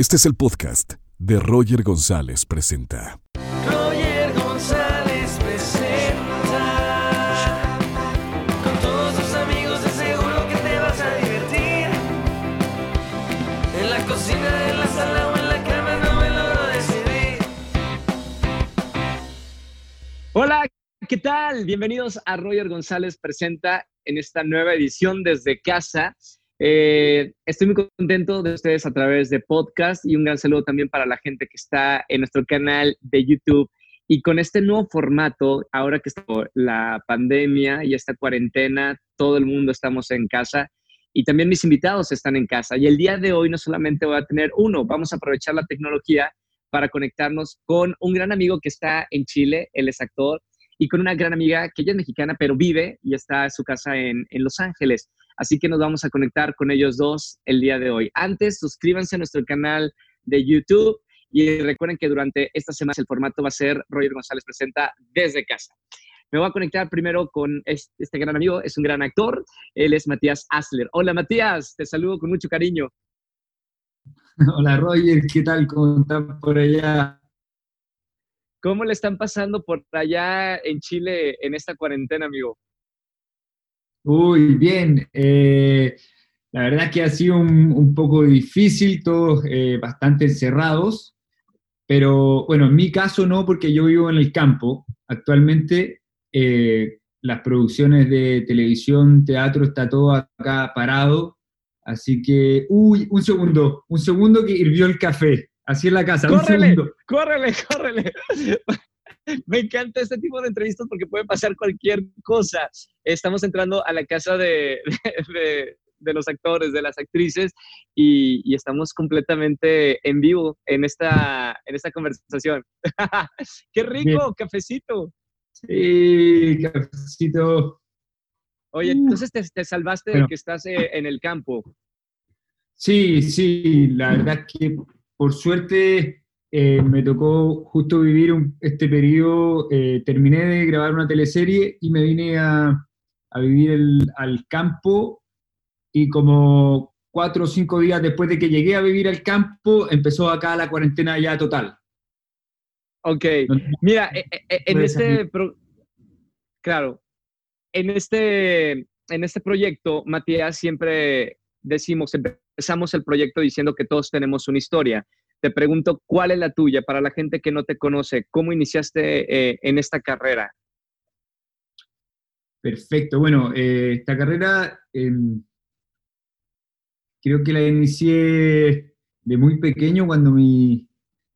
Este es el podcast de Roger González Presenta. Roger González presenta Con todos tus amigos de seguro que te vas a divertir En la cocina, en la sala o en la cama no me logro decidir Hola, ¿qué tal? Bienvenidos a Roger González Presenta en esta nueva edición desde casa. Eh, estoy muy contento de ustedes a través de podcast y un gran saludo también para la gente que está en nuestro canal de YouTube. Y con este nuevo formato, ahora que está la pandemia y esta cuarentena, todo el mundo estamos en casa y también mis invitados están en casa. Y el día de hoy no solamente voy a tener uno, vamos a aprovechar la tecnología para conectarnos con un gran amigo que está en Chile, él es actor, y con una gran amiga que ella es mexicana, pero vive y está en su casa en, en Los Ángeles. Así que nos vamos a conectar con ellos dos el día de hoy. Antes, suscríbanse a nuestro canal de YouTube y recuerden que durante esta semana el formato va a ser Roger González Presenta desde casa. Me voy a conectar primero con este, este gran amigo, es un gran actor, él es Matías Asler. Hola Matías, te saludo con mucho cariño. Hola Roger, ¿qué tal? ¿Cómo están por allá? ¿Cómo le están pasando por allá en Chile en esta cuarentena, amigo? Uy, bien. eh, la verdad es que ha sido un, un poco difícil, todos eh, bastante encerrados, pero bueno, en mi caso no, porque yo vivo en el campo. Actualmente eh, las producciones de televisión, teatro, está todo acá parado. Así que, uy, un segundo, un segundo que hirvió el café. Así en la casa, un ¡Córrele! segundo. ¡Córrele, córrele! Me encanta este tipo de entrevistas porque puede pasar cualquier cosa. Estamos entrando a la casa de, de- de los actores, de las actrices, y, y estamos completamente en vivo en esta, en esta conversación. ¡Qué rico! ¡Cafecito! Sí, cafecito. Oye, Uh. entonces te, te salvaste de que estás eh, en el campo. Sí, sí, la verdad que por suerte eh, me tocó justo vivir un- este periodo, eh, terminé de grabar una teleserie y me vine a, a vivir el- al campo y como cuatro o cinco días después de que llegué a vivir al campo, empezó acá la cuarentena ya total. Ok. Mira, eh, en este, pro- claro, en este, en este proyecto, Matías, siempre decimos, empezamos el proyecto diciendo que todos tenemos una historia. Te pregunto, ¿cuál es la tuya para la gente que no te conoce? ¿Cómo iniciaste eh, en esta carrera? Perfecto. Bueno, eh, esta carrera em, creo que la inicié de muy pequeño cuando mi-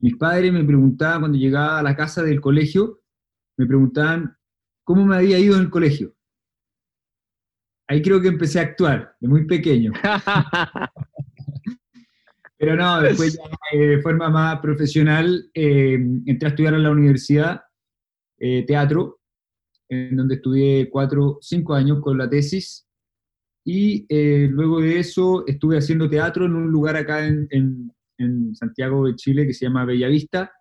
mis padres me preguntaban, cuando llegaba a la casa del colegio, me preguntaban cómo me había ido en el colegio. Ahí creo que empecé a actuar, de muy pequeño. Pero no, después ya eh, de forma más profesional eh, entré a estudiar en la universidad eh, teatro, en donde estudié cuatro, cinco años con la tesis, y eh, luego de eso estuve haciendo teatro en un lugar acá en, en- en Santiago de Chile que se llama Bellavista,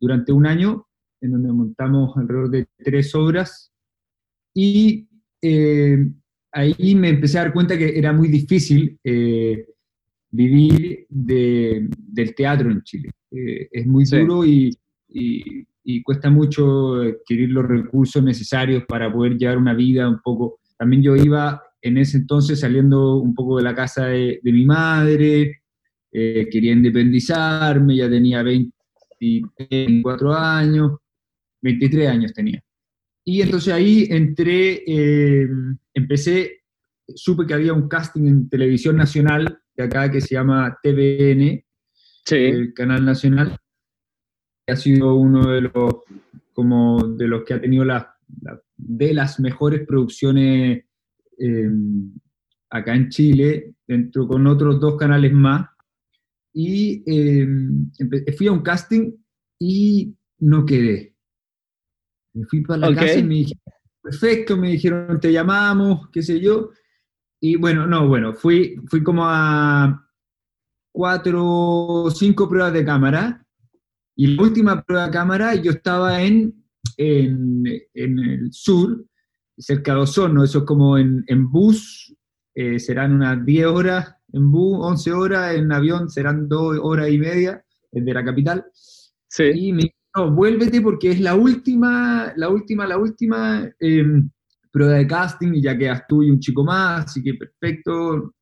durante un año, en donde montamos alrededor de tres obras, y eh, ahí me empecé a dar cuenta que era muy difícil eh, vivir de- del teatro en Chile. Eh, es muy Sí. duro y, y- y cuesta mucho adquirir los recursos necesarios para poder llevar una vida un poco. También yo iba en ese entonces saliendo un poco de la casa de, de mi madre, eh, quería independizarme, ya tenía 24 años, 23 años tenía. Y entonces ahí entré, eh, empecé, supe que había un casting en televisión nacional de acá que se llama TVN, Sí. el canal nacional. Ha sido uno de los, como de los que ha tenido la, la- de las mejores producciones eh, acá en Chile, dentro con otros dos canales más. Y eh, empe- fui a un casting y no quedé. Me fui para la casa y me dijeron, perfecto, me dijeron, te llamamos, qué sé yo. Y bueno, no, bueno, fui, fui como a cuatro o cinco pruebas de cámara. Y la última prueba de cámara yo estaba en, en, en el sur, cerca de Osorno, eso es como en, en bus, eh, serán unas 10 horas en bus 11 horas, en avión serán dos horas y media desde la capital. Sí. Y me dijo, no, vuélvete porque es la última, la última, la última eh, prueba de casting y ya quedas tú y un chico más, así que perfecto.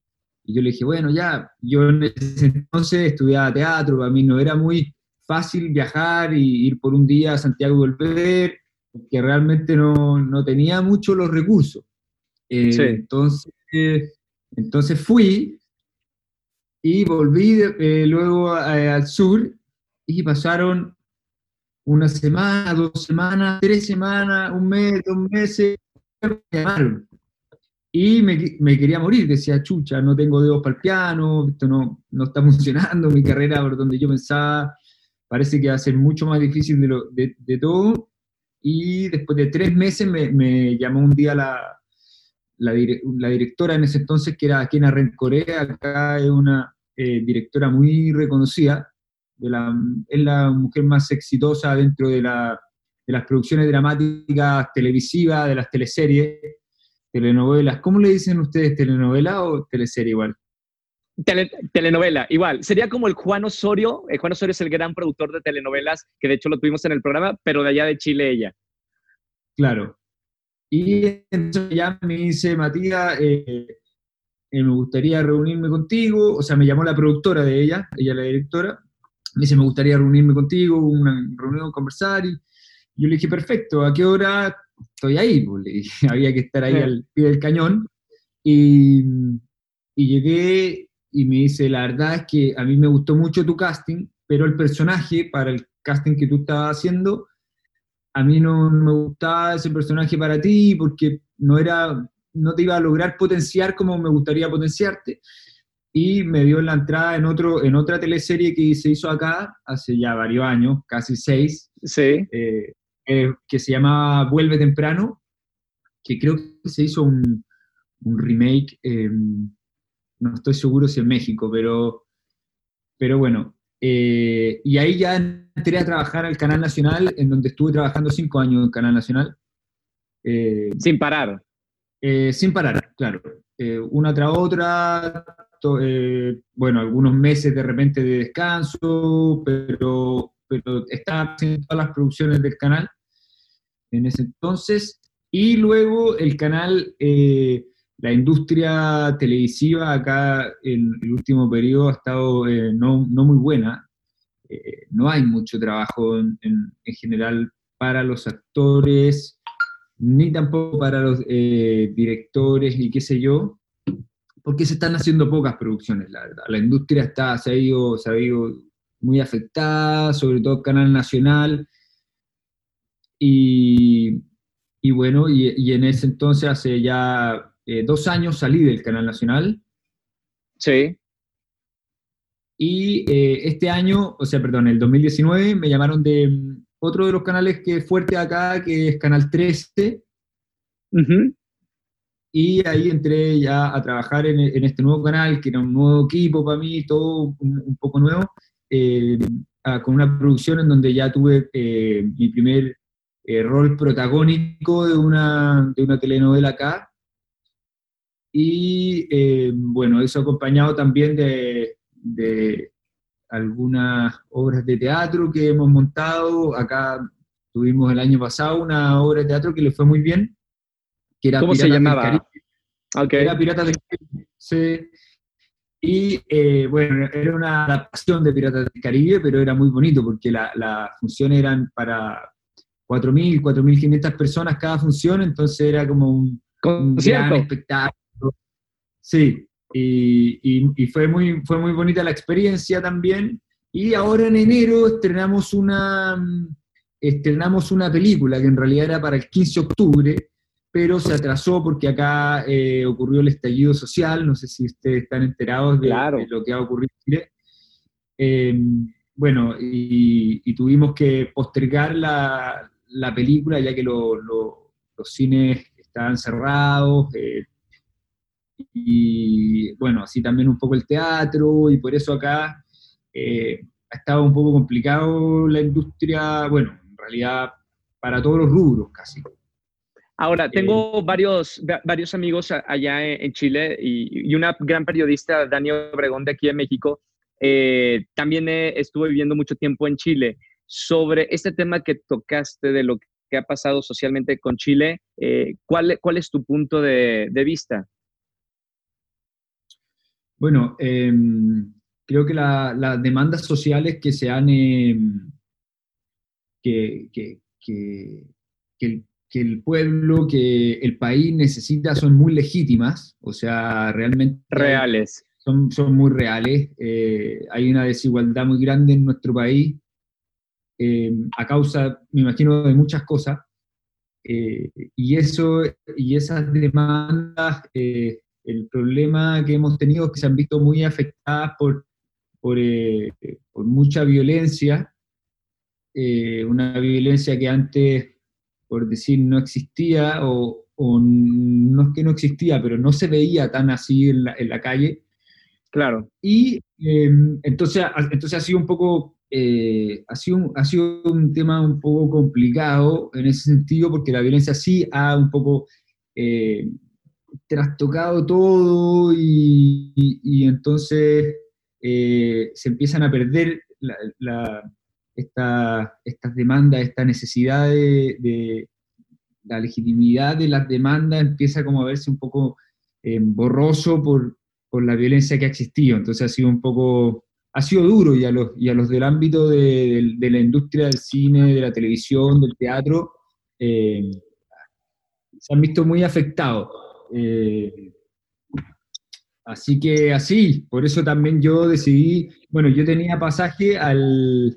Y yo le dije, bueno, ya, yo en ese entonces estudiaba teatro, para mí no era muy fácil viajar y ir por un día a Santiago y volver, porque realmente no, no tenía mucho los recursos. Eh, Sí. entonces, entonces fui y volví eh, luego al sur y pasaron una semana, dos semanas, tres semanas, un mes, dos meses, Y me, quería morir, decía, chucha, no tengo dedos para el piano, esto no, no está funcionando, mi carrera por donde yo pensaba, parece que va a ser mucho más difícil de, todo. Y después de tres meses me, llamó un día la, la, dire- la directora en ese entonces, que era Kena Rencorea, acá es una eh, directora muy reconocida, es la mujer más exitosa dentro de, la, de las producciones dramáticas televisivas, de las teleseries, telenovelas. ¿Cómo le dicen ustedes, telenovela o teleserie igual? Tele- telenovela, igual. Sería como el Juan Osorio. El Juan Osorio es el gran productor de telenovelas, que de hecho lo tuvimos en el programa, pero de allá de Chile ella. Claro. Y entonces ya me dice, Matías, eh, eh, me gustaría reunirme contigo, o sea, me llamó la productora de ella, ella la directora, me dice, me gustaría reunirme contigo, una reunión, conversar, y yo le dije, perfecto, ¿a qué hora estoy ahí? Pues le dije, había que estar ahí Sí. al pie del cañón, y, y llegué y me dice, la verdad es que a mí me gustó mucho tu casting, pero el personaje para el casting que tú estabas haciendo, a mí no me gustaba ese personaje para ti porque no era, no te iba a lograr potenciar como me gustaría potenciarte. Y me dio la entrada en, otro, en otra teleserie que se hizo acá hace ya varios años, casi seis, Sí. eh, eh, que se llamaba Vuelve Temprano, que creo que se hizo un, un remake, eh, no estoy seguro si en México, pero, pero bueno. eh, y ahí ya entré a trabajar al Canal Nacional, en donde estuve trabajando cinco años en Canal Nacional, eh, Sin parar. sin parar, claro. Una tras otra, to- bueno, algunos meses de repente de descanso, pero, pero estaba haciendo todas las producciones del canal en ese entonces. Y luego el canal, eh, la industria televisiva acá en el último periodo ha estado eh, no, no muy buena. Eh, no hay mucho trabajo en, en- en general para los actores, ni tampoco para los eh, directores y qué sé yo, porque se están haciendo pocas producciones, la verdad. La industria está, se, ha ido, se ha ido muy afectada, sobre todo Canal Nacional. Y, y bueno, y, y en ese entonces, hace ya eh, dos años salí del Canal Nacional. Sí. Y eh, este año, o sea, perdón, el 2019, me llamaron de otro de los canales que es fuerte acá, que es Canal 13, Ujú. y ahí entré ya a trabajar en, en este nuevo canal, que era un nuevo equipo para mí, todo un, un poco nuevo, eh, a- con una producción en donde ya tuve eh, mi primer eh, rol protagónico de una, de una telenovela acá. Y eh, bueno, eso acompañado también de, de algunas obras de teatro que hemos montado. Acá tuvimos el año pasado una obra de teatro que le fue muy bien, que era ¿Cómo se Piratas llamaba? Caribe. Ok. Era Piratas del Caribe. sí. Y eh, bueno, era una adaptación de Piratas del Caribe, pero era muy bonito porque la- las funciones eran para 4.000, 4.500 personas cada función, entonces era como un, un gran espectáculo. Sí, y, y- y fue, muy, fue muy bonita la experiencia también. Y ahora en enero estrenamos una, mm, estrenamos una película que en realidad era para el 15 de octubre, pero se atrasó porque acá eh, ocurrió el estallido social, no sé si ustedes están enterados de, Claro. de lo que ha ocurrido en Chile. Eh, bueno, y, y tuvimos que postergar la, la película ya que lo- lo- los cines estaban cerrados, eh, y bueno, así también un poco el teatro, y por eso acá eh, ha estado un poco complicado la industria, bueno, en realidad para todos los rubros casi. Ahora, tengo varios, varios amigos allá en, Chile y, una gran periodista, Dani Obregón, de aquí en México, eh, también estuve viviendo mucho tiempo en Chile. Sobre este tema que tocaste de lo que ha pasado socialmente con Chile, eh, ¿cuál, ¿cuál, es tu punto de, vista? Bueno, em, creo que las demandas sociales que se han... Em, que, que, que, el, que, el, pueblo, que el país necesita son muy legítimas, o sea, realmente... Reales. Son, son muy reales. Eh, hay una desigualdad muy grande en nuestro país em, a causa, me imagino, de muchas cosas. Eh, y, eso, y esas demandas, eh, el problema que hemos tenido es que se han visto muy afectadas por, por, eh, por mucha violencia, una violencia que antes, por decir, no existía, o, o, no es que no existía, pero no se veía tan así en la, en la calle. Claro. Y entonces, entonces ha sido un poco eh, ha, sido un, ha sido un tema un poco complicado en ese sentido, porque la violencia sí ha un poco eh, trastocado todo y, entonces eh, se empiezan a perder estas demandas, esta necesidad de, la legitimidad de las demandas empieza como a verse un poco borroso por, por la violencia que ha existido. Entonces ha sido un poco ha sido duro y a los, y a los del ámbito de, la industria del cine, de la televisión, del teatro, eh, se han visto muy afectados. Eh, así que así, por eso también yo decidí, bueno, yo tenía pasaje al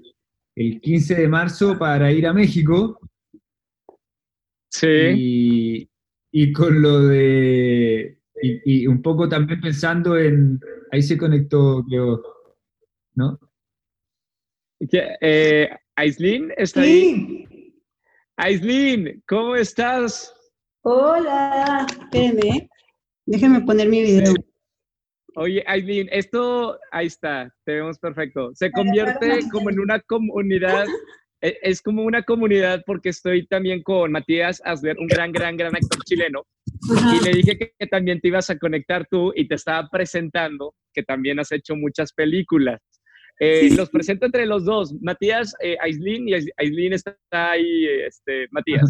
el 15 de marzo para ir a México. Sí. Y, con lo de, y, un poco también pensando en, ahí se conectó, creo, ¿no? Eh, Aislin, ¿está ahí? Aislin, ¿cómo estás? Hola, espérame, déjame poner mi video. Oye, Aislin, esto, ahí está, te vemos perfecto. Se convierte como en una comunidad, e, es como una comunidad porque estoy también con Matías Asler, un gran, gran, gran actor chileno. Y le dije que, que, también te ibas a conectar tú y te estaba presentando que también has hecho muchas películas. Eh, los presento entre los dos, Matías, eh, Aislin, y Aislin está ahí, este, Matías.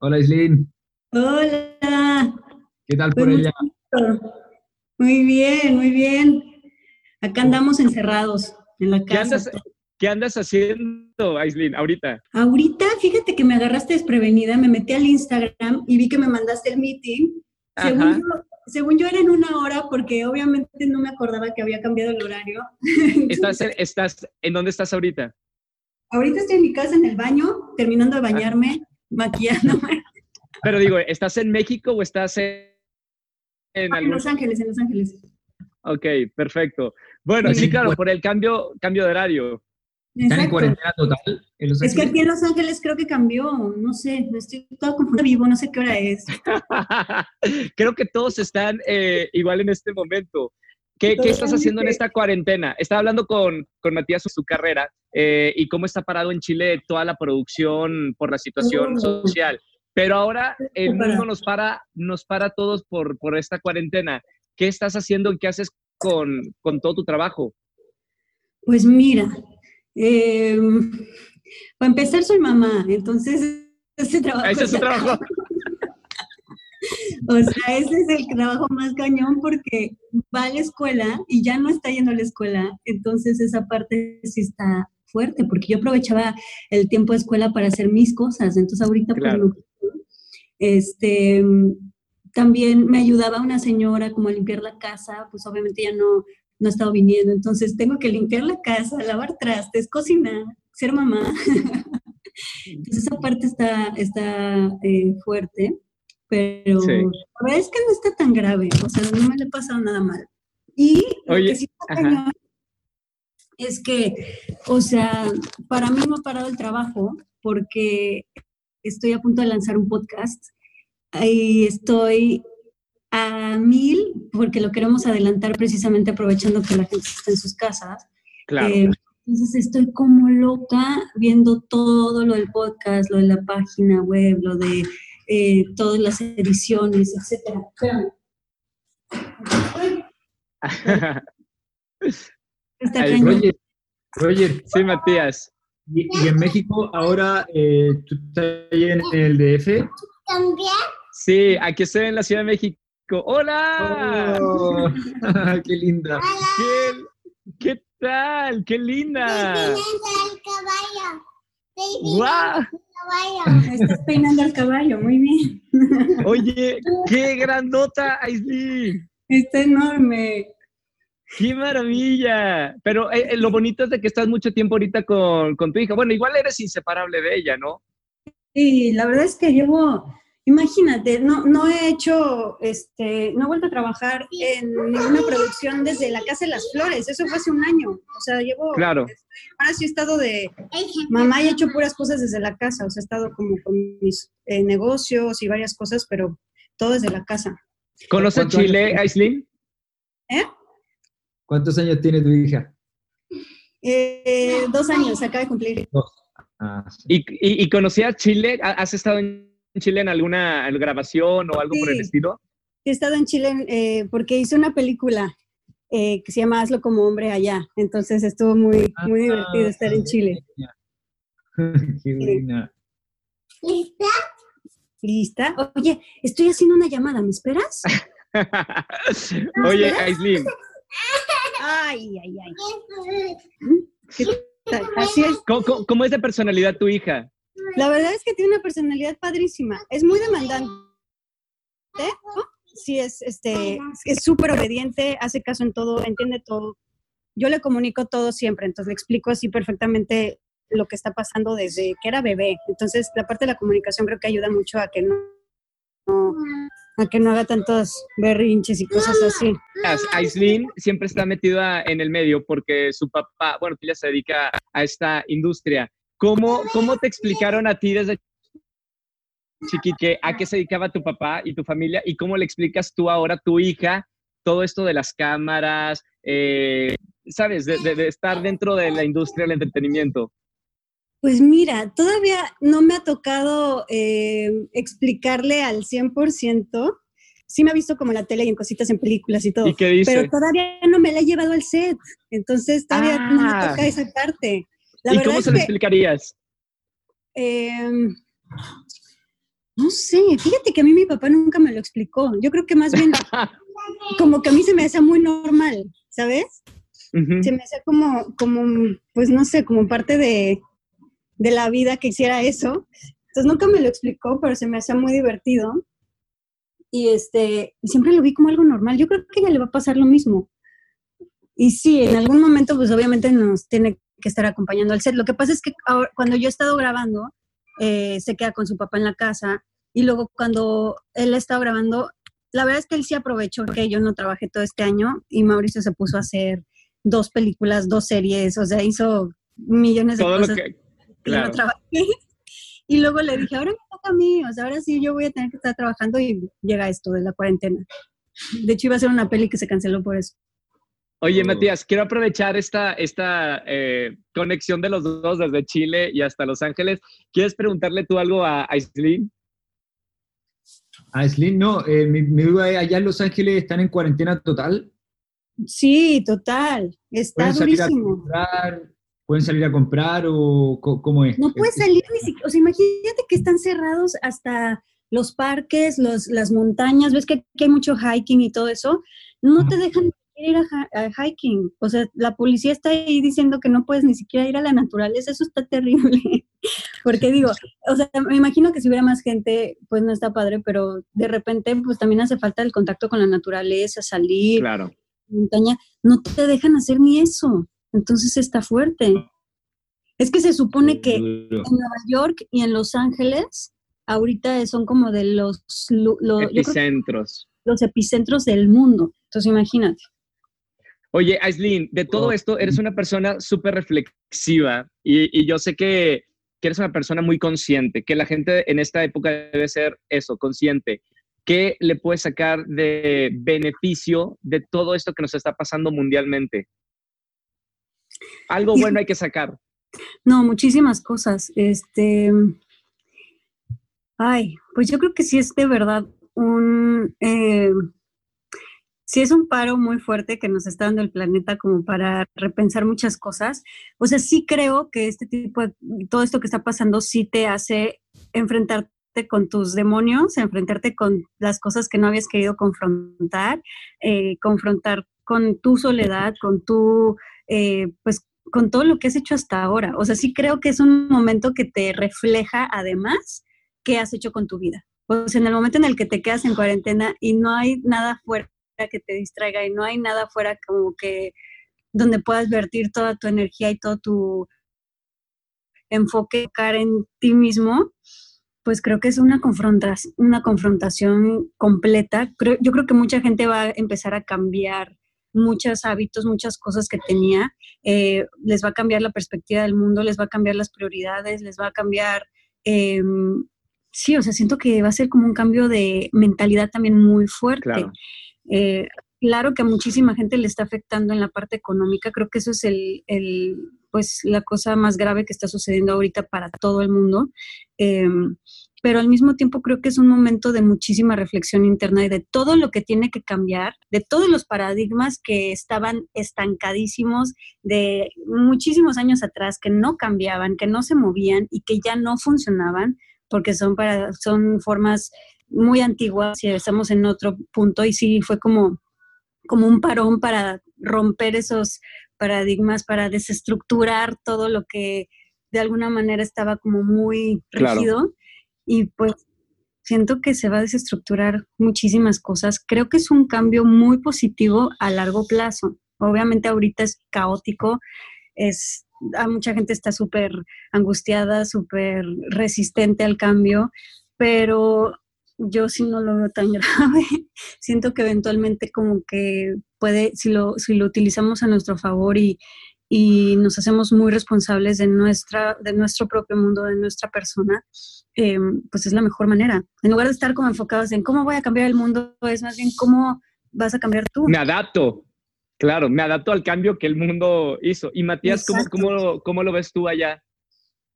Hola, Aislin. Hola. ¿Qué tal por allá? Muy bien, muy bien. Acá andamos encerrados en la casa. ¿Qué andas, haciendo, Aislin, ahorita? Ahorita, fíjate que me agarraste desprevenida, me metí al Instagram y vi que me mandaste el meeting. Según según yo era en una hora porque obviamente no me acordaba que había cambiado el horario. ¿Estás, en, estás, ¿En dónde estás ahorita? Ahorita estoy en mi casa en el baño, terminando de bañarme, maquillándome. Pero digo, ¿estás en México o estás en, en, Los Ángeles, en Los Ángeles. Ok, perfecto. Bueno, sí, claro, por el cambio, cambio de horario. ¿Están en cuarentena total? es que aquí en Los Ángeles creo que cambió, no sé, estoy todo confundido vivo, no sé qué hora es. creo que todos están eh, igual en este momento. ¿Qué, ¿Qué, estás haciendo en esta cuarentena? Estaba hablando con, con Matías sobre su carrera eh, y cómo está parado en Chile toda la producción por la situación social. Pero ahora el mundo nos para, nos para todos por, por esta cuarentena. ¿Qué estás haciendo y qué haces con, con todo tu trabajo? Pues mira, eh, para empezar, soy mamá, entonces ese trabajo. Ese es su trabajo. o sea, ese es el trabajo más cañón porque va a la escuela y ya no está yendo a la escuela, entonces esa parte sí está fuerte, porque yo aprovechaba el tiempo de escuela para hacer mis cosas, entonces ahorita pues no. Este, también me ayudaba una señora como a limpiar la casa, pues obviamente ya no, no ha estado viniendo, entonces tengo que limpiar la casa, lavar trastes, cocinar, ser mamá. entonces esa parte está, está eh, fuerte, pero la verdad es que no está tan grave, o sea, no me le ha pasado nada mal. Y lo que sí está es que, o sea, para mí no ha parado el trabajo porque estoy a punto de lanzar un podcast y estoy a mil, porque lo queremos adelantar precisamente aprovechando que la gente está en sus casas. Claro. Eh, entonces estoy como loca viendo todo lo del podcast, lo de la página web, lo de eh, todas las ediciones, etcétera. Ay. Roger, Roger, sí, Matías. y, y en México ahora eh, tú estás ahí en el DF. Sí, aquí estoy en la Ciudad de México. ¡Hola! Oh, ¡Qué linda! ¿Qué, qué tal? ¡Qué linda! ¡Guau! Estás peinando al caballo, muy bien. Oye, qué grandota, Aislinn. Está enorme. ¡Qué maravilla! Pero eh, eh, lo bonito es de que estás mucho tiempo ahorita con, con tu hija. Bueno, igual eres inseparable de ella, ¿no? Sí, la verdad es que llevo, imagínate, no, no he hecho, este, no he vuelto a trabajar en ninguna producción desde La Casa de las Flores, eso fue hace un año, o sea, llevo, Claro. ahora sí he estado de mamá y he hecho puras cosas desde la casa, o sea, he estado como con mis eh, negocios y varias cosas, pero todo desde la casa. ¿Conoce ¿Cuántos Chile, años Aislinn? ¿Eh? ¿Cuántos años tiene tu hija? Eh, dos años, acaba de cumplir. Dos. Ah, sí. ¿Y, y, y conocías Chile? ¿Ha- ¿Has estado en Chile en alguna grabación o algo por el Sí. estilo? He estado en Chile eh, porque hice una película eh, que se llama Hazlo como hombre allá, entonces estuvo muy, muy divertido estar en Chile. Qué buena. ¿Lista? Oye, estoy haciendo una llamada, ¿me esperas? Oye, Aislinn, Ay, ay, ay. ¿Qué tal? Así es. ¿cómo, cómo, cómo es de personalidad tu hija? La verdad es que tiene una personalidad padrísima. Es muy demandante. ¿no? Sí, es este, es súper obediente, hace caso en todo, entiende todo. Yo le comunico todo siempre, entonces le explico así perfectamente lo que está pasando desde que era bebé. Entonces, la parte de la comunicación creo que ayuda mucho a que no, a que no haga tantos berrinches y cosas así. As- Aislinn siempre está metida en el medio porque su papá, bueno, ella se dedica a esta industria. ¿Cómo, cómo te explicaron a ti desde chiquita que- a qué se dedicaba tu papá y tu familia y cómo le explicas tú ahora a tu hija todo esto de las cámaras, eh, sabes, de, de- de estar dentro de la industria del entretenimiento? Pues mira, todavía no me ha tocado eh, explicarle al 100%. Sí me ha visto como en la tele y en cositas en películas y todo, ¿Y qué dice? pero todavía no me la he llevado al set. Entonces todavía no me Ah. toca esa parte. La ¿Y cómo se lo explicarías? em, no sé, fíjate que a mí mi papá nunca me lo explicó. Yo creo que más bien como que a mí se me hacía muy normal, ¿sabes? Se me hacía como, como, pues no sé, como parte de, de la vida que hiciera eso. Entonces nunca me lo explicó, pero se me hacía muy divertido. Y este, siempre lo vi como algo normal. Yo creo que a ella le va a pasar lo mismo. Y sí, en algún momento, pues obviamente nos tiene que estar acompañando al set. Lo que pasa es que ahora- cuando yo he estado grabando, eh, se queda con su papá en la casa. Y luego cuando él ha estado grabando, la verdad es que él sí aprovechó que yo no trabajé todo este año y Mauricio se puso a hacer dos películas, dos series, o sea, hizo millones de Todo lo cosas que... que no trabajé. Y luego le dije, ahora me toca a mí, o sea, ahora sí yo voy a tener que estar trabajando y llega esto de la cuarentena. De hecho, iba a ser una peli que se canceló por eso. Oye. Matías, quiero aprovechar esta, esta eh, conexión de los dos desde Chile y hasta Los Ángeles. ¿Quieres preguntarle tú algo a Aislinn? Aislinn, no, eh, mi, mi duda es, allá en Los Ángeles están en cuarentena total. Sí, total, está ¿Pueden salir a comprar? ¿Pueden salir a comprar o cómo es? No puedes salir ni siquiera, o sea, imagínate que están cerrados hasta los parques, los, las montañas, ves que aquí hay mucho hiking y todo eso, no te dejan ir a, hi- a hiking, o sea, la policía está ahí diciendo que no puedes ni siquiera ir a la naturaleza, eso está terrible, porque digo, o sea, me imagino que si hubiera más gente, pues no está padre, pero de repente, pues también hace falta el contacto con la naturaleza, salir, Claro. montaña, no te dejan hacer ni eso. Entonces está fuerte. Es que se supone que en. Nueva York y en Los Ángeles ahorita son como de los, Epicentros. los epicentros del mundo. Entonces imagínate. Oye, Aislinn, de todo esto, eres una persona súper reflexiva y, y yo sé que, que eres una persona muy consciente, que la gente en esta época debe ser eso, consciente. ¿Qué le puedes sacar de beneficio de todo esto que nos está pasando mundialmente? Algo bueno hay que sacar. No, muchísimas cosas. Este, Ay, pues yo creo que sí es de verdad un, eh, sí es un paro muy fuerte que nos está dando el planeta como para repensar muchas cosas. O sea, sí creo que este tipo de, todo esto que está pasando sí te hace enfrentarte con tus demonios, enfrentarte con las cosas que no habías querido confrontar, eh, confrontar con tu soledad, con tu, eh, pues con todo lo que has hecho hasta ahora. O sea, sí creo que es un momento que te refleja además qué has hecho con tu vida. Pues en el momento en el que te quedas en cuarentena y no hay nada fuera que te distraiga y no hay nada fuera como que donde puedas vertir toda tu energía y todo tu enfoque en ti mismo, pues creo que es una, confrontación, una confrontación completa. Creo, yo creo que mucha gente va a empezar a cambiar muchos hábitos, muchas cosas que tenía. Eh, les va a cambiar la perspectiva del mundo, les va a cambiar las prioridades, les va a cambiar... Em, sí, o sea, siento que va a ser como un cambio de mentalidad también muy fuerte. Eh, claro que a muchísima gente le está afectando en la parte económica. Creo que eso es el, pues la cosa más grave que está sucediendo ahorita para todo el mundo. Em, pero al mismo tiempo creo que es un momento de muchísima reflexión interna y de todo lo que tiene que cambiar, de todos los paradigmas que estaban estancadísimos de muchísimos años atrás, que no cambiaban, que no se movían y que ya no funcionaban, porque son, para, son formas muy antiguas y estamos en otro punto y sí fue como, como un parón para romper esos paradigmas, para desestructurar todo lo que de alguna manera estaba como muy rígido y pues siento que se va a desestructurar muchísimas cosas. Creo que es un cambio muy positivo a largo plazo. Obviamente ahorita es caótico, es a mucha gente está súper angustiada, súper resistente al cambio, pero yo sí no lo veo tan grave. Siento que eventualmente como que puede, si lo, si lo utilizamos a nuestro favor y, y nos hacemos muy responsables de, nuestra, de nuestro propio mundo, de nuestra persona, em, pues es la mejor manera. En lugar de estar como enfocados en cómo voy a cambiar el mundo, es más bien cómo vas a cambiar tú. Me adapto, claro, me adapto al cambio que el mundo hizo. Y Matías, ¿cómo, cómo, lo, ¿cómo, lo, ves tú allá?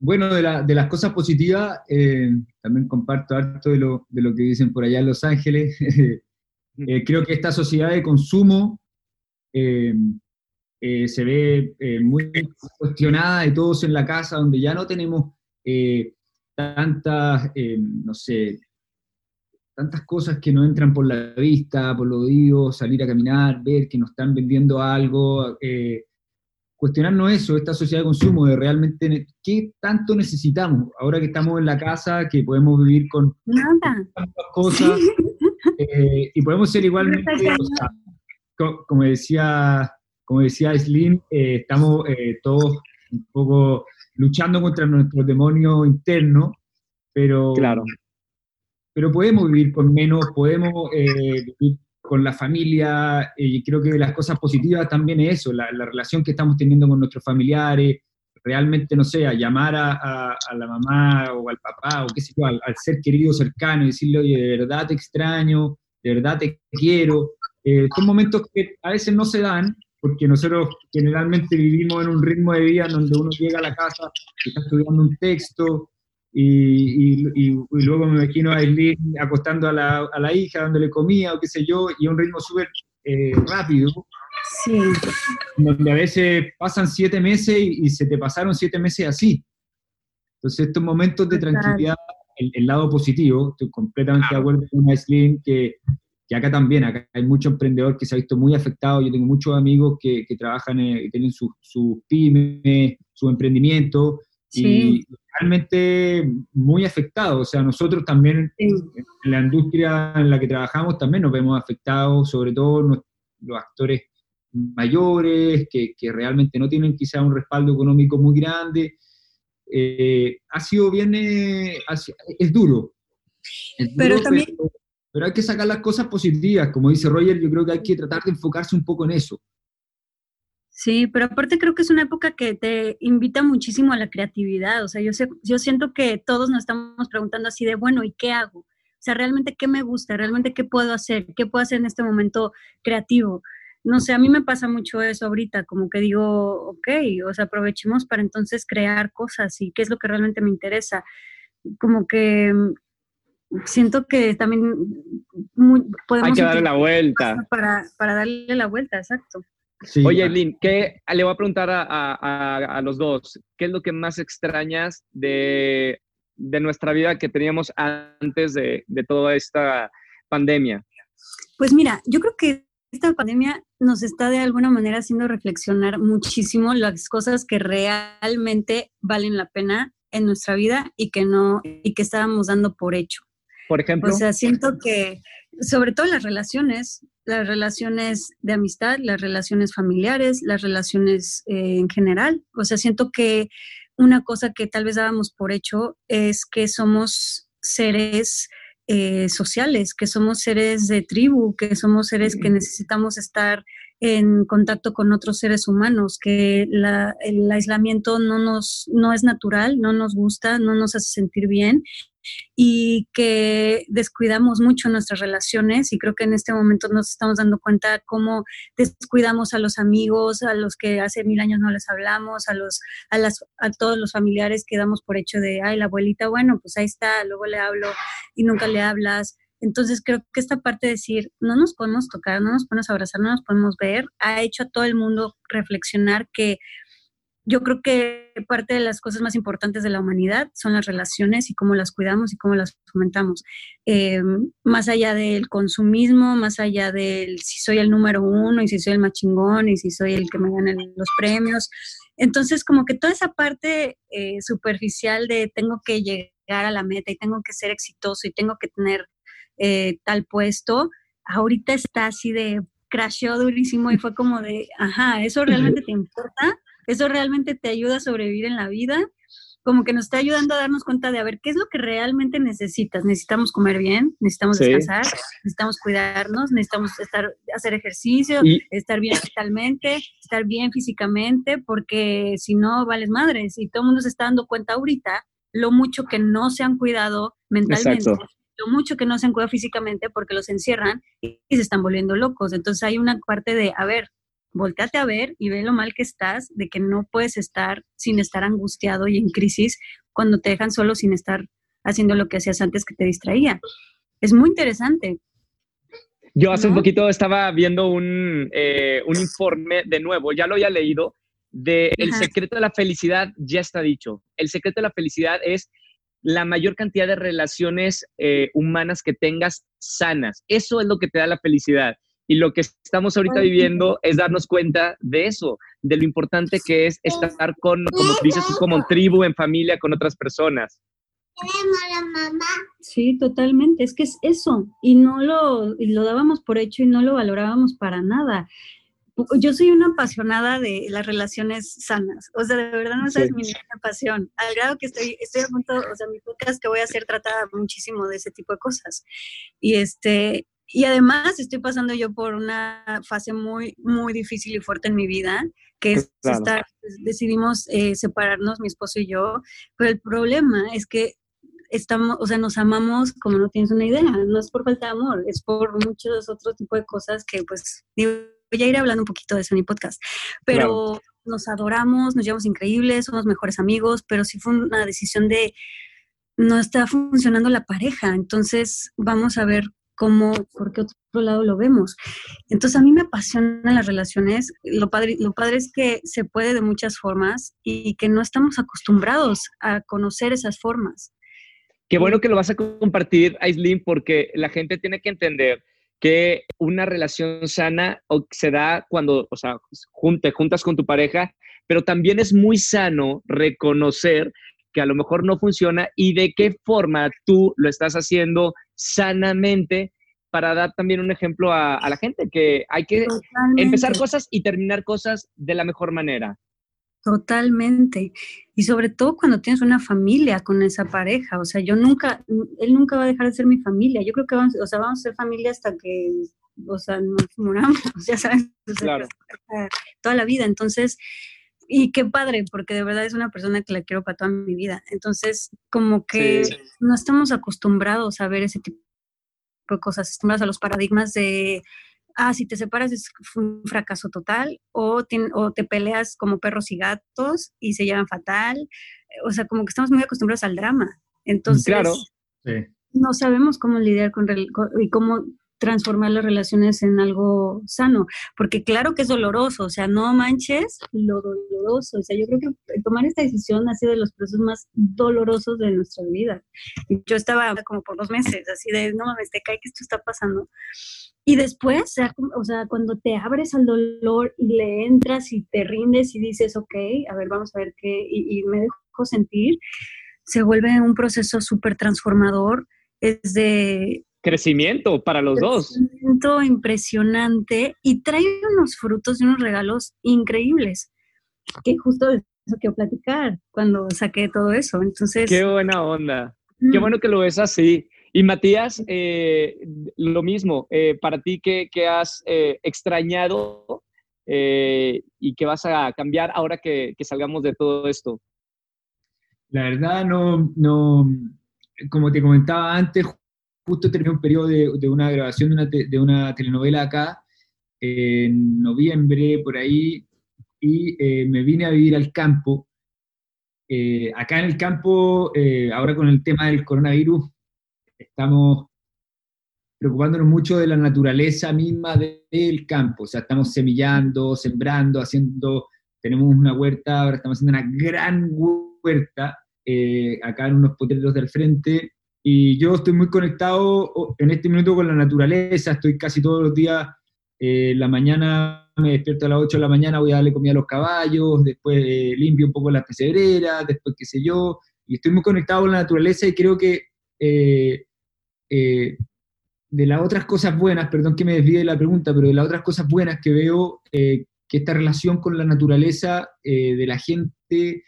Bueno, de, la, de las cosas positivas, eh, también comparto harto de lo, de lo que dicen por allá en Los Ángeles. eh, creo que esta sociedad de consumo eh, se ve muy cuestionada de todos en la casa, donde ya no tenemos tantas, no sé, tantas cosas que no entran por la vista, por los oídos, salir a caminar, ver que nos están vendiendo algo, cuestionarnos eso, esta sociedad de consumo, de realmente qué tanto necesitamos, ahora que estamos en la casa, que podemos vivir con Nada. tantas cosas, y podemos ser igualmente, o sea, como decía como decía Slim, eh, estamos eh, todos un poco luchando contra nuestro demonio interno, pero, claro. pero podemos vivir con menos, podemos eh, vivir con la familia, y creo que las cosas positivas también es eso, la, la, relación que estamos teniendo con nuestros familiares, realmente, no sé, a llamar a, a, la mamá o al papá o qué sé yo, al, ser querido cercano y decirle, oye, de verdad te extraño, de verdad te quiero. son momentos que a veces no se dan, porque nosotros generalmente vivimos en un ritmo de vida donde uno llega a la casa, está estudiando un texto, y, y, y, y luego me imagino a Eileen acostando a la, a la, hija, dándole comida o qué sé yo, y a un ritmo súper eh, rápido. Sí. Donde a veces pasan siete meses y, se te pasaron siete meses así. Entonces, estos momentos de tranquilidad, el, el lado positivo, estoy completamente de acuerdo con Aislinn, que y acá también, acá hay mucho emprendedor que se ha visto muy afectado. Yo tengo muchos amigos que, que trabajan, y tienen sus su pymes, su emprendimiento, sí. y realmente muy afectados. O sea, nosotros también, sí. en la industria en la que trabajamos, también nos vemos afectados, sobre todo los, los actores mayores, que, que, realmente no tienen quizá un respaldo económico muy grande. Eh, ha sido bien, eh, es duro. Es duro pero también... Pero, pero hay que sacar las cosas positivas, como dice Roger, yo creo que hay que tratar de enfocarse un poco en eso. Sí, pero aparte creo que es una época que te invita muchísimo a la creatividad, o sea, yo, sé, yo siento que todos nos estamos preguntando así de, bueno, ¿y qué hago? O sea, realmente qué me gusta, realmente qué puedo hacer, qué puedo hacer en este momento creativo. No sé, a mí me pasa mucho eso ahorita, como que digo, ok, o sea, aprovechemos para entonces crear cosas y qué es lo que realmente me interesa. Como que siento que también muy, podemos... Hay que darle la vuelta. Para, para darle la vuelta, exacto. Sí, Oye, ah, Eileen, ¿qué, le voy a preguntar a, a- a- a los dos, ¿qué es lo que más extrañas de, de nuestra vida que teníamos antes de, de toda esta pandemia? Pues mira, yo creo que esta pandemia nos está de alguna manera haciendo reflexionar muchísimo las cosas que realmente valen la pena en nuestra vida y que no y que estábamos dando por hecho. Por ejemplo, O sea, siento que sobre todo las relaciones, las relaciones de amistad, las relaciones familiares, las relaciones eh, en general. O sea, siento que una cosa que tal vez dábamos por hecho es que somos seres eh, sociales, que somos seres de tribu, que somos seres que necesitamos estar en contacto con otros seres humanos, que la- el aislamiento no, nos, no es natural, no nos gusta, no nos hace sentir bien y que descuidamos mucho nuestras relaciones y creo que en este momento nos estamos dando cuenta cómo descuidamos a los amigos, a los que hace mil años no les hablamos, a los a las a todos los familiares que damos por hecho de, ay, la abuelita, bueno, pues ahí está, luego le hablo y nunca le hablas. Entonces creo que esta parte de decir, no nos podemos tocar, no nos podemos abrazar, no nos podemos ver, ha hecho a todo el mundo reflexionar que yo creo que parte de las cosas más importantes de la humanidad son las relaciones y cómo las cuidamos y cómo las fomentamos. Eh, más allá del consumismo, más allá del si soy el número uno y si soy el más chingón y si soy el que me gana los premios. Entonces, como que toda esa parte eh, superficial de tengo que llegar a la meta y tengo que ser exitoso y tengo que tener eh, tal puesto, ahorita está así de crasheó durísimo y fue como de, ajá, ¿eso realmente te importa? ¿Eso realmente te ayuda a sobrevivir en la vida? Como que nos está ayudando a darnos cuenta de, a ver, ¿qué es lo que realmente necesitas? Necesitamos comer bien, necesitamos Sí. descansar, necesitamos cuidarnos, necesitamos estar, hacer ejercicio, y, estar bien mentalmente, estar bien físicamente, porque si no, vales madres. Y todo el mundo se está dando cuenta ahorita lo mucho que no se han cuidado mentalmente, Exacto. lo mucho que no se han cuidado físicamente porque los encierran y, y se están volviendo locos. Entonces hay una parte de, a ver, volteate a ver y ve lo mal que estás, de que no puedes estar sin estar angustiado y en crisis cuando te dejan solo sin estar haciendo lo que hacías antes que te distraía. Es muy interesante. Yo hace un ¿No? poquito estaba viendo un, eh, un informe de nuevo, ya lo había leído, de el secreto de la felicidad, ya está dicho. El secreto de la felicidad es la mayor cantidad de relaciones eh, humanas que tengas sanas. Eso es lo que te da la felicidad. Y lo que estamos ahorita Ay, sí. viviendo es darnos cuenta de eso, de lo importante que es estar con, como dices tú, como en tribu, en familia, con otras personas. Sí, totalmente. Es que es eso. Y no lo, y lo dábamos por hecho y no lo valorábamos para nada. Yo soy una apasionada de las relaciones sanas. O sea, de verdad no sabes Sí. mi pasión. Al grado que estoy, estoy a punto, o sea, mi podcast que voy a hacer trata muchísimo de ese tipo de cosas. Y este, y además estoy pasando yo por una fase muy, muy difícil y fuerte en mi vida, que es Claro. estar, decidimos eh, separarnos, mi esposo y yo, pero el problema es que estamos, o sea, nos amamos como no tienes una idea, no es por falta de amor, es por muchos otros tipos de cosas que pues digo, voy a ir hablando un poquito de eso en mi podcast, pero nos adoramos, nos llevamos increíbles, somos mejores amigos, pero sí fue una decisión de no está funcionando la pareja, entonces vamos a ver cómo, por qué otro lado lo vemos. Entonces a mí me apasionan las relaciones, lo padre, lo padre es que se puede de muchas formas y que no estamos acostumbrados a conocer esas formas. Qué bueno que lo vas a compartir, Aislinn, porque la gente tiene que entender que una relación sana se da cuando, o sea, te juntas con tu pareja, pero también es muy sano reconocer que a lo mejor no funciona y de qué forma tú lo estás haciendo sanamente para dar también un ejemplo a, a la gente, que hay que Totalmente. empezar cosas y terminar cosas de la mejor manera. Totalmente. Y sobre todo cuando tienes una familia con esa pareja. O sea, yo nunca, él nunca va a dejar de ser mi familia. Yo creo que vamos, o sea, vamos a ser familia hasta que, o sea, nos muramos, ya sabes, o sea, Claro. hasta toda la vida. Entonces, y qué padre, porque de verdad es una persona que la quiero para toda mi vida. Entonces, como que Sí. no estamos acostumbrados a ver ese tipo de cosas, acostumbrados a los paradigmas de ah, si te separas es un fracaso total, o, te peleas como perros y gatos y se llevan fatal. O sea, como que estamos muy acostumbrados al drama. Entonces, Claro. Sí. no sabemos cómo lidiar con, y cómo transformar las relaciones en algo sano, porque claro que es doloroso, o sea, no manches lo doloroso, o sea, yo creo que tomar esta decisión ha sido de los procesos más dolorosos de nuestra vida. Yo estaba como por dos meses, así de, no mames, te cae que esto está pasando. Y después, o sea, cuando te abres al dolor y le entras y te rindes y dices, ok, a ver, vamos a ver qué, y, y me dejo sentir, se vuelve un proceso súper transformador, es de crecimiento para los crecimiento dos. impresionante y trae unos frutos y unos regalos increíbles, que justo eso quiero platicar cuando saqué todo eso. Entonces. Qué buena onda. Qué bueno que lo ves así. Y Matías, eh, lo mismo, eh, para ti, ¿qué, has eh, extrañado y qué vas a cambiar ahora que, que, salgamos de todo esto? La verdad, no, no, como te comentaba antes, justo terminé un periodo de, una grabación de una, de una, telenovela acá, en noviembre, por ahí, y eh, me vine a vivir al campo. Eh, acá en el campo, eh, ahora con el tema del coronavirus, estamos preocupándonos mucho de la naturaleza misma del campo, o sea, estamos semillando, sembrando, haciendo, tenemos una huerta, ahora estamos haciendo una gran huerta, acá en unos potreros del frente, y yo estoy muy conectado en este minuto con la naturaleza, estoy casi todos los días, eh, la mañana me despierto a las 8 de la mañana, voy a darle comida a los caballos, después eh, limpio un poco las pesebreras, después qué sé yo, y estoy muy conectado con la naturaleza y creo que eh, de las otras cosas buenas, perdón que me desvíe de la pregunta, pero de las otras cosas buenas que veo, que esta relación con la naturaleza de la gente,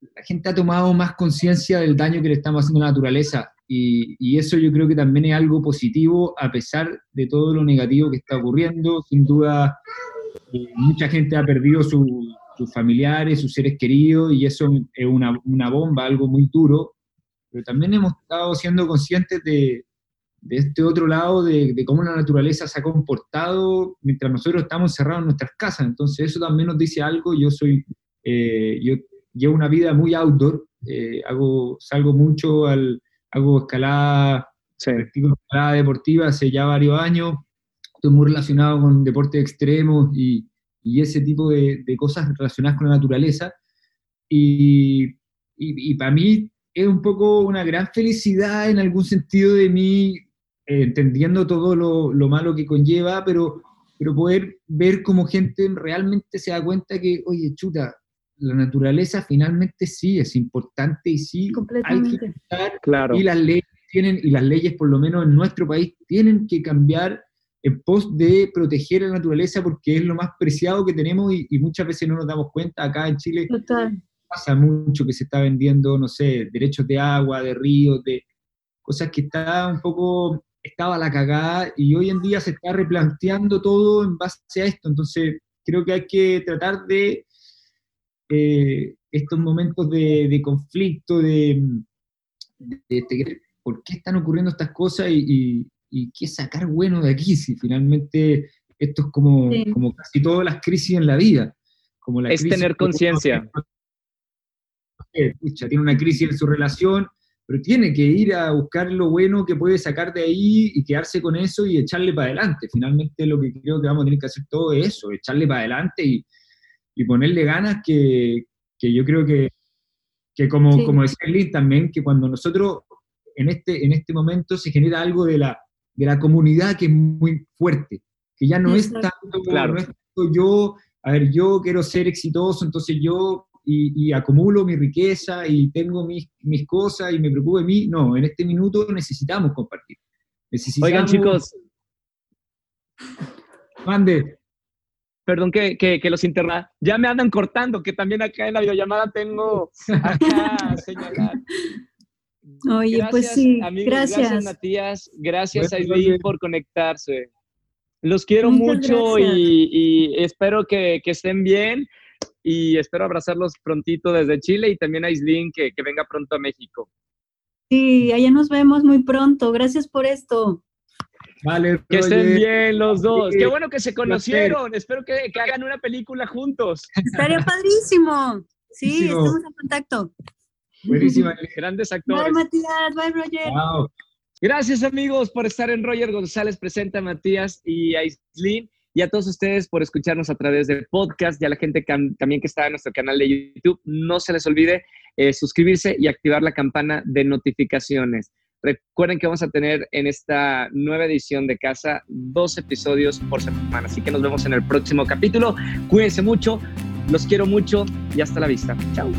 la gente ha tomado más conciencia del daño que le estamos haciendo a la naturaleza y, eso yo creo que también es algo positivo a pesar de todo lo negativo que está ocurriendo. Sin duda, eh, mucha gente ha perdido sus familiares, sus seres queridos, y eso es una, una, bomba, algo muy duro. Pero también hemos estado siendo conscientes de, de este otro lado, de, de, cómo la naturaleza se ha comportado mientras nosotros estamos encerrados en nuestras casas. Entonces eso también nos dice algo. Yo soy, eh, yo llevo una vida muy outdoor, eh, hago, salgo mucho al hago escalada, escalada deportiva hace ya varios años, estoy muy relacionado con deportes extremos y, y ese tipo de, de, cosas relacionadas con la naturaleza. Y, y, para mí es un poco una gran felicidad en algún sentido de mí, eh, entendiendo todo lo, lo, malo que conlleva, pero, pero poder ver cómo gente realmente se da cuenta que, oye, chuta, la naturaleza finalmente sí es importante y sí hay que cambiar claro. y las leyes tienen y las leyes por lo menos en nuestro país tienen que cambiar en pos de proteger la naturaleza porque es lo más preciado que tenemos y, muchas veces no nos damos cuenta. Acá en Chile pasa mucho que se está vendiendo no sé derechos de agua de ríos de cosas que está un poco estaba la cagada y hoy en día se está replanteando todo en base a esto. Entonces creo que hay que tratar de eh, estos momentos de, conflicto, de, por qué están ocurriendo estas cosas y, qué sacar bueno de aquí, si finalmente esto es como, como casi todas las crisis en la vida. Como la es tener conciencia. Tiene una crisis en su relación, pero tiene que ir a buscar lo bueno que puede sacar de ahí y quedarse con eso y echarle para adelante. Finalmente lo que creo que vamos a tener que hacer todo es eso, echarle para adelante y, y ponerle ganas que, que yo creo que, que como, como decía Liz también, que cuando nosotros en este, en este momento se genera algo de la, de la comunidad que es muy fuerte, que ya no es tanto, claro. yo, a ver, yo quiero ser exitoso, entonces yo y, acumulo mi riqueza y tengo mis, mis, cosas y me preocupo de mí. No, en este minuto necesitamos compartir. Necesitamos... Oigan, chicos. Mande perdón que, que, los interna, ya me andan cortando, que también acá en la videollamada tengo acá señalar. Oye, pues sí, gracias. Gracias, Matías. Gracias, a por conectarse. Los quiero mucho y, y, espero que, que, estén bien y espero abrazarlos prontito desde Chile y también a Islin que, que venga pronto a México. Sí, allá nos vemos muy pronto. Gracias por esto. Vale, que estén bien los dos. Qué bueno que se conocieron. Espero que, que, hagan una película juntos. Estaría padrísimo. Sí, estamos en contacto. Buenísima. Grandes actores. Bye, Matías. Bye, Roger. Gracias amigos por estar en Roger González Presenta Matías y Aislin y a todos ustedes por escucharnos a través del podcast y a la gente también que está en nuestro canal de YouTube. No se les olvide eh, suscribirse y activar la campana de notificaciones. Recuerden que vamos a tener en esta nueva edición de casa dos episodios por semana, así que nos vemos en el próximo capítulo. Cuídense mucho, los quiero mucho y hasta la vista. Chao.